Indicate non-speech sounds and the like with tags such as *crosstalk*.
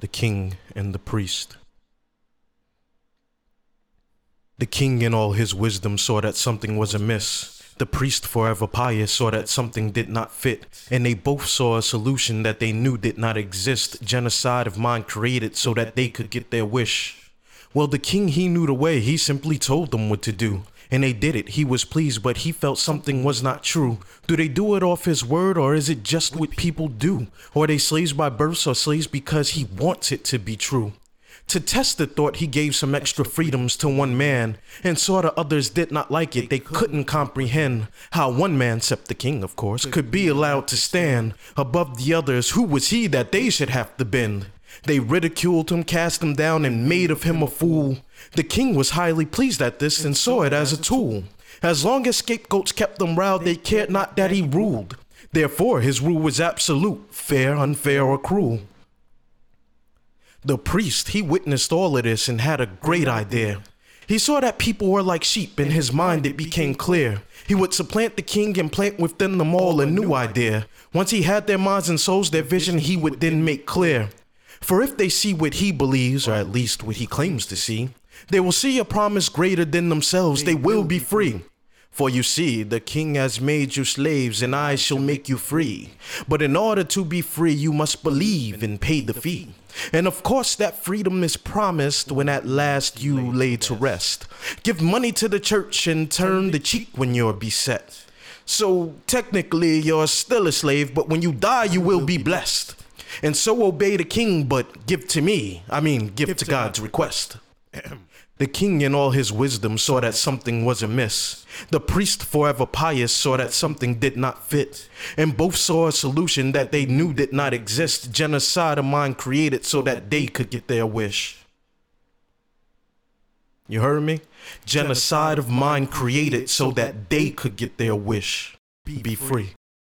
the king and the priest. The king, in all his wisdom, saw that something was amiss. The priest, forever pious, saw that something did not fit, and they both saw a solution that they knew did not exist. Genocide of mind created so that they could get their wish. Well, the king, he knew the way, he simply told them what to do. And they did it. He was pleased, but he felt something was not true. Do they do it off his word, or is it just what people do? Or are they slaves by birth, or slaves because he wants it to be true? To test the thought, he gave some extra freedoms to one man, and saw the others did not like it. They couldn't comprehend how one man, except the king, of course, could be allowed to stand above the others. Who was he that they should have to bend? They ridiculed him, cast him down, and made of him a fool. The king was highly pleased at this and saw it as a tool. As long as scapegoats kept them riled, they cared not that he ruled. Therefore, his rule was absolute, fair, unfair, or cruel. The priest, he witnessed all of this and had a great idea. He saw that people were like sheep. In his mind, it became clear. He would supplant the king and plant within them all a new idea. Once he had their minds and souls, their vision he would then make clear. For if they see what he believes, or at least what he claims to see, they will see a promise greater than themselves. They will be free. For you see, the king has made you slaves, and I shall make you free. But in order to be free, you must believe and pay the fee. And of course, that freedom is promised when at last you lay to rest. Give money to the church and turn the cheek when you're beset. So technically, you're still a slave, but when you die, you will be blessed. And so obey the king, but give to me. I mean, give to God's request. *clears throat* The king, in all his wisdom, saw that something was amiss. The priest, forever pious, saw that something did not fit. And both saw a solution that they knew did not exist. Genocide of mind created so that they could get their wish. You heard me? Genocide of mind created so that they could get their wish. Be free.